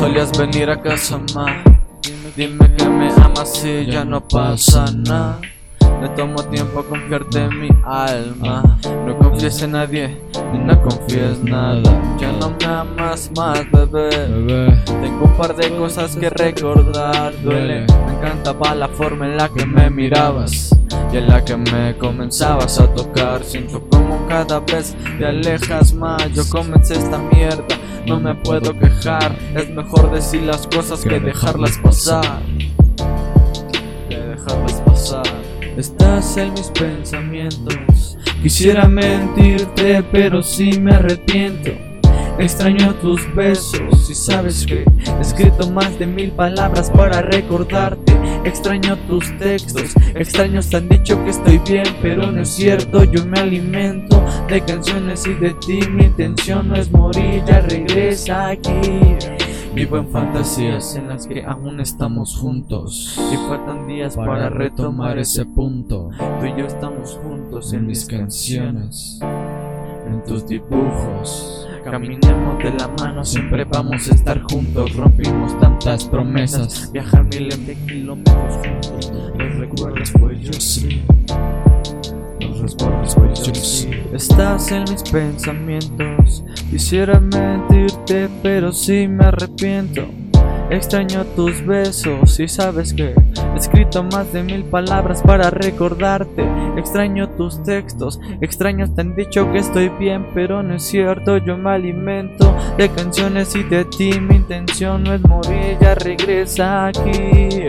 podrías venir a casa más. Dime que me amas y ya no pasa nada. Me tomo tiempo a confiarte en mi alma. No confíes en nadie y no confíes nada. Ya no me amas más, bebé. Tengo un par de cosas que recordar. Duele, me encantaba la forma en la que me mirabas y en la que me comenzabas a tocar. Siento como cada vez te alejas más. Yo comencé esta mierda, no me puedo quejar. Es mejor decir las cosas que dejarlas pasar. Dejarlas pasar. Estás en mis pensamientos. Quisiera mentirte, pero sí me arrepiento. Extraño tus besos y sabes que he escrito más de mil palabras para recordarte. Extraño tus textos, extraños han dicho que estoy bien, pero no es cierto. Yo me alimento de canciones y de ti. Mi intención no es morir, ya regresa aquí. Vivo en fantasías en las que aún estamos juntos Y faltan días para retomar ese punto Tú y yo estamos juntos en mis canciones En tus dibujos Caminemos de la mano, siempre vamos a estar juntos. Rompimos tantas promesas. Viajar miles de kilómetros juntos. Los recuerdos pues yo sí. Los recuerdos pues yo sí. Estás en mis pensamientos. Quisiera mentirte, pero sí me arrepiento. Extraño tus besos y sabes que he escrito más de mil palabras para recordarte. Extraño tus textos, extraños te han dicho que estoy bien, pero no es cierto. Yo me alimento de canciones y de ti. Mi intención no es morir, ya regresa aquí.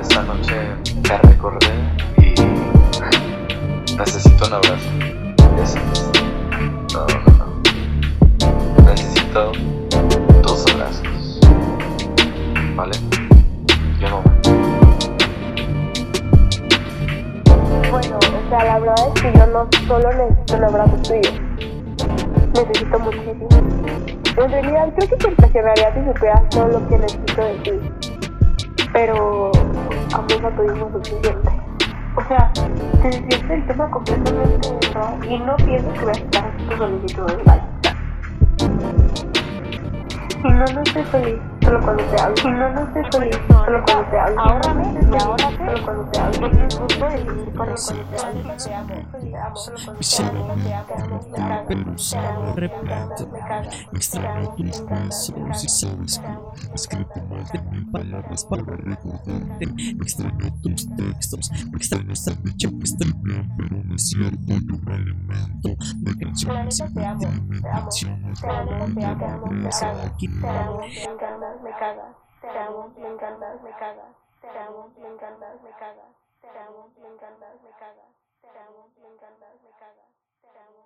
Esta noche te recordé y necesito un abrazo. Ese es. No, no, no. Necesito dos abrazos. ¿Vale? Yo no. Bueno, o sea, la verdad es que yo no solo necesito un abrazo tuyo. Necesito muchísimo. En realidad creo que te impresionaría si supieras todo lo que necesito de ti. Pero aún no tuvimos suficiente. O sea, se desvierte el tema completamente y no pienso que voy a estar tu solicitud de like. Y no, no estoy feliz, solo cuando te hablo. No, no estoy feliz, solo cuando te hablo. Ahora me, y ahora sé, solo cuando te hablo. El cuando amo, amo, solo cuando te hablo. Te amo, me te amo, me me cagas. Extraño me tus me besos y sabes que escrito más de mil palabras para recordarte. Extraño tus textos, que bien, pero no es cierto. Yo me alimento de canciones y te amo, de ti. Mi te amo, intención no es te amo, morir, te ya amo, te regresa amo, aquí. te amo, me encantas, me cagas. Te amo, me encantas, me cagas. Te amo, me encantas, me cagas. Te amo, me encantas, me cagas. Te amo,